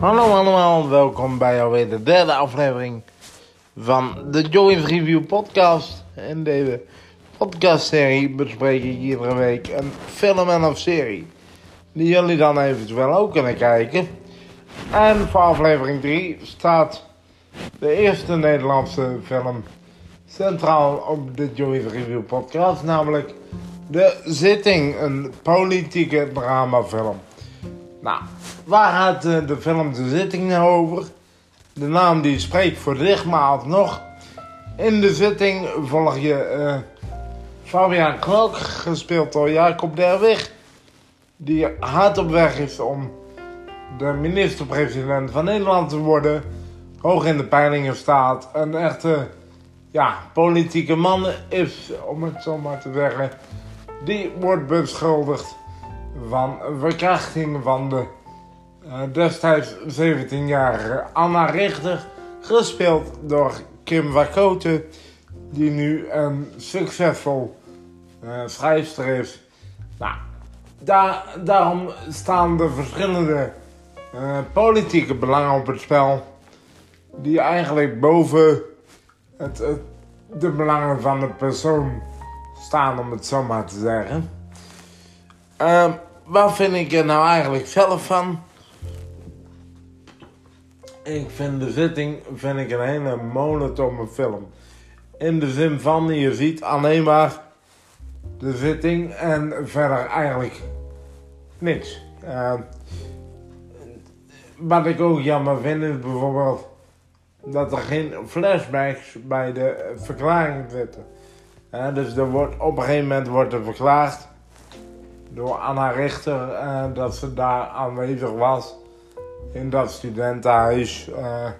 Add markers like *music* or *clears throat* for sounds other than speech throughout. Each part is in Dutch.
Hallo allemaal, welkom bij alweer de derde aflevering van de Joey's Review podcast. In deze podcastserie bespreek ik iedere week een film en of serie die jullie dan eventueel ook kunnen kijken. En voor aflevering 3 staat de eerste Nederlandse film centraal op de Joey's Review podcast, namelijk De Zitting, een politieke dramafilm. Nou, waar gaat eh, de film De Zitting nou over? De naam die spreekt voor zich, maar alsnog. In De Zitting volg je uh, Fabian Klok, gespeeld door Jacob Derwig. Die hard op weg is om de minister-president van Nederland te worden. Hoog in de peilingen staat. Een echte ja, politieke man is, om het zo maar te zeggen. Die wordt beschuldigd van verkrachting van de destijds 17-jarige Anna Richter, gespeeld door Kim Wakote, die nu een succesvol uh, schrijfster is. Nou, daar, daarom staan de verschillende uh, politieke belangen op het spel, die eigenlijk boven het, het, de belangen van de persoon staan, om het zo maar te zeggen. Uh, wat vind ik er nou eigenlijk zelf van? Ik vind de zitting vind ik een hele monotone film. In de zin van, je ziet alleen maar de zitting en verder eigenlijk niks. Uh, wat ik ook jammer vind is bijvoorbeeld dat er geen flashbacks bij de verklaring zitten. Uh, dus er wordt, op een gegeven moment wordt er verklaard door Anna Richter uh, dat ze daar aanwezig was in dat studentenhuis uh,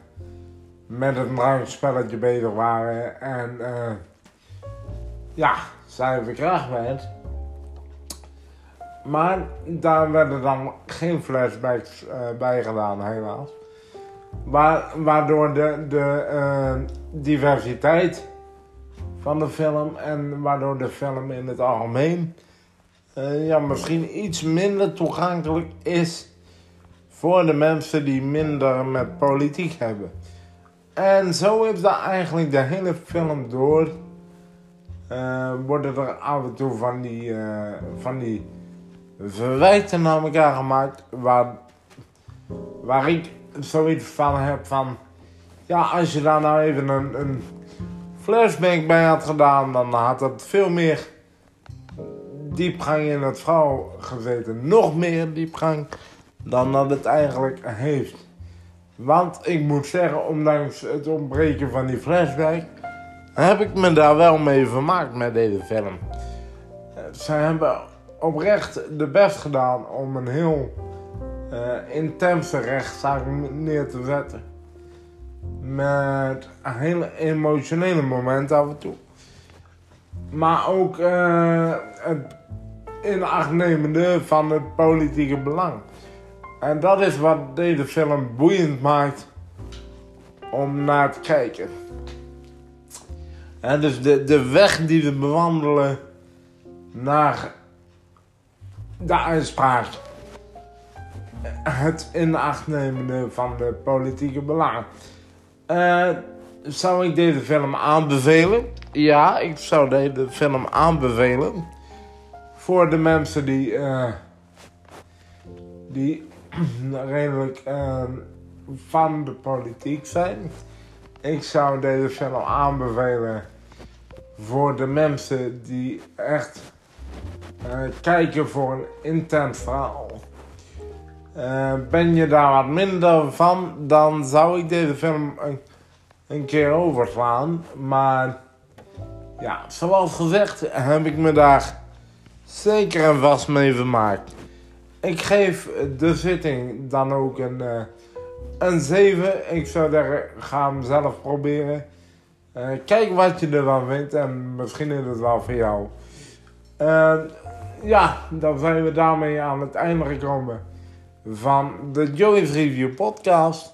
met een drankspelletje bezig waren en uh, ja, zij verkracht werd. Maar daar werden dan geen flashbacks bij gedaan, helaas. waardoor de, de diversiteit van de film en waardoor de film in het algemeen ja, misschien iets minder toegankelijk is voor de mensen die minder met politiek hebben. En zo is dat eigenlijk de hele film door. Uh, worden er af en toe van die, uh, van die verwijten naar elkaar gemaakt. Waar, waar ik zoiets van heb van. Ja, als je daar nou even een, een flashback bij had gedaan, dan had dat veel meer diepgang in het vrouw gezeten. Nog meer diepgang dan dat het eigenlijk heeft. Want ik moet zeggen, ondanks het ontbreken van die flashback, heb ik me daar wel mee vermaakt met deze film. Ze hebben oprecht de best gedaan om een heel uh, intense rechtszaak neer te zetten. Met hele emotionele momenten af en toe. Maar ook uh, het in acht nemende van het politieke belang. En dat is wat deze film boeiend maakt om naar te kijken. En dus de, de weg die we bewandelen naar de uitspraak. Het in van de politieke belangen. Uh, zou ik deze film aanbevelen? Ja, ik zou deze film aanbevelen voor de mensen die, uh, die *clears throat* redelijk uh, van de politiek zijn. Ik zou deze film aanbevelen voor de mensen die echt uh, kijken voor een intens verhaal. ben je daar wat minder van, dan zou ik deze film een, een keer overslaan. Maar ja, zoals gezegd heb ik me daar zeker en vast mee vermaakt. Ik geef de zitting dan ook een, uh, een 7. Ik zou zeggen, ga hem zelf proberen. Uh, kijk wat je ervan vindt en misschien is het wel voor jou. Uh, ja, dan zijn we daarmee aan het einde gekomen van de Joey's Review podcast.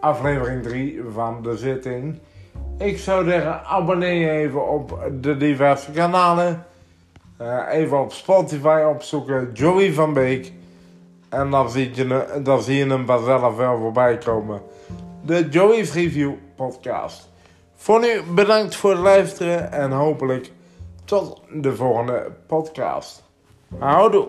Aflevering 3 van de zitting. Ik zou zeggen, abonneer je even op de diverse kanalen. Uh, even op Spotify opzoeken, Joey van Beek. En dan zie je, dan zie je hem vanzelf wel voorbij komen. De Joey's Review podcast. Voor nu bedankt voor het luisteren en hopelijk tot de volgende podcast. Houdoe.